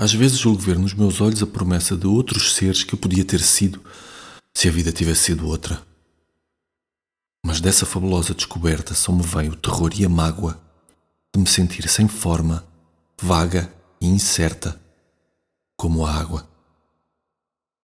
Às vezes julgo ver nos meus olhos a promessa de outros seres que eu podia ter sido se a vida tivesse sido outra. Mas dessa fabulosa descoberta só me vem o terror e a mágoa de me sentir sem forma, vaga e incerta, como a água.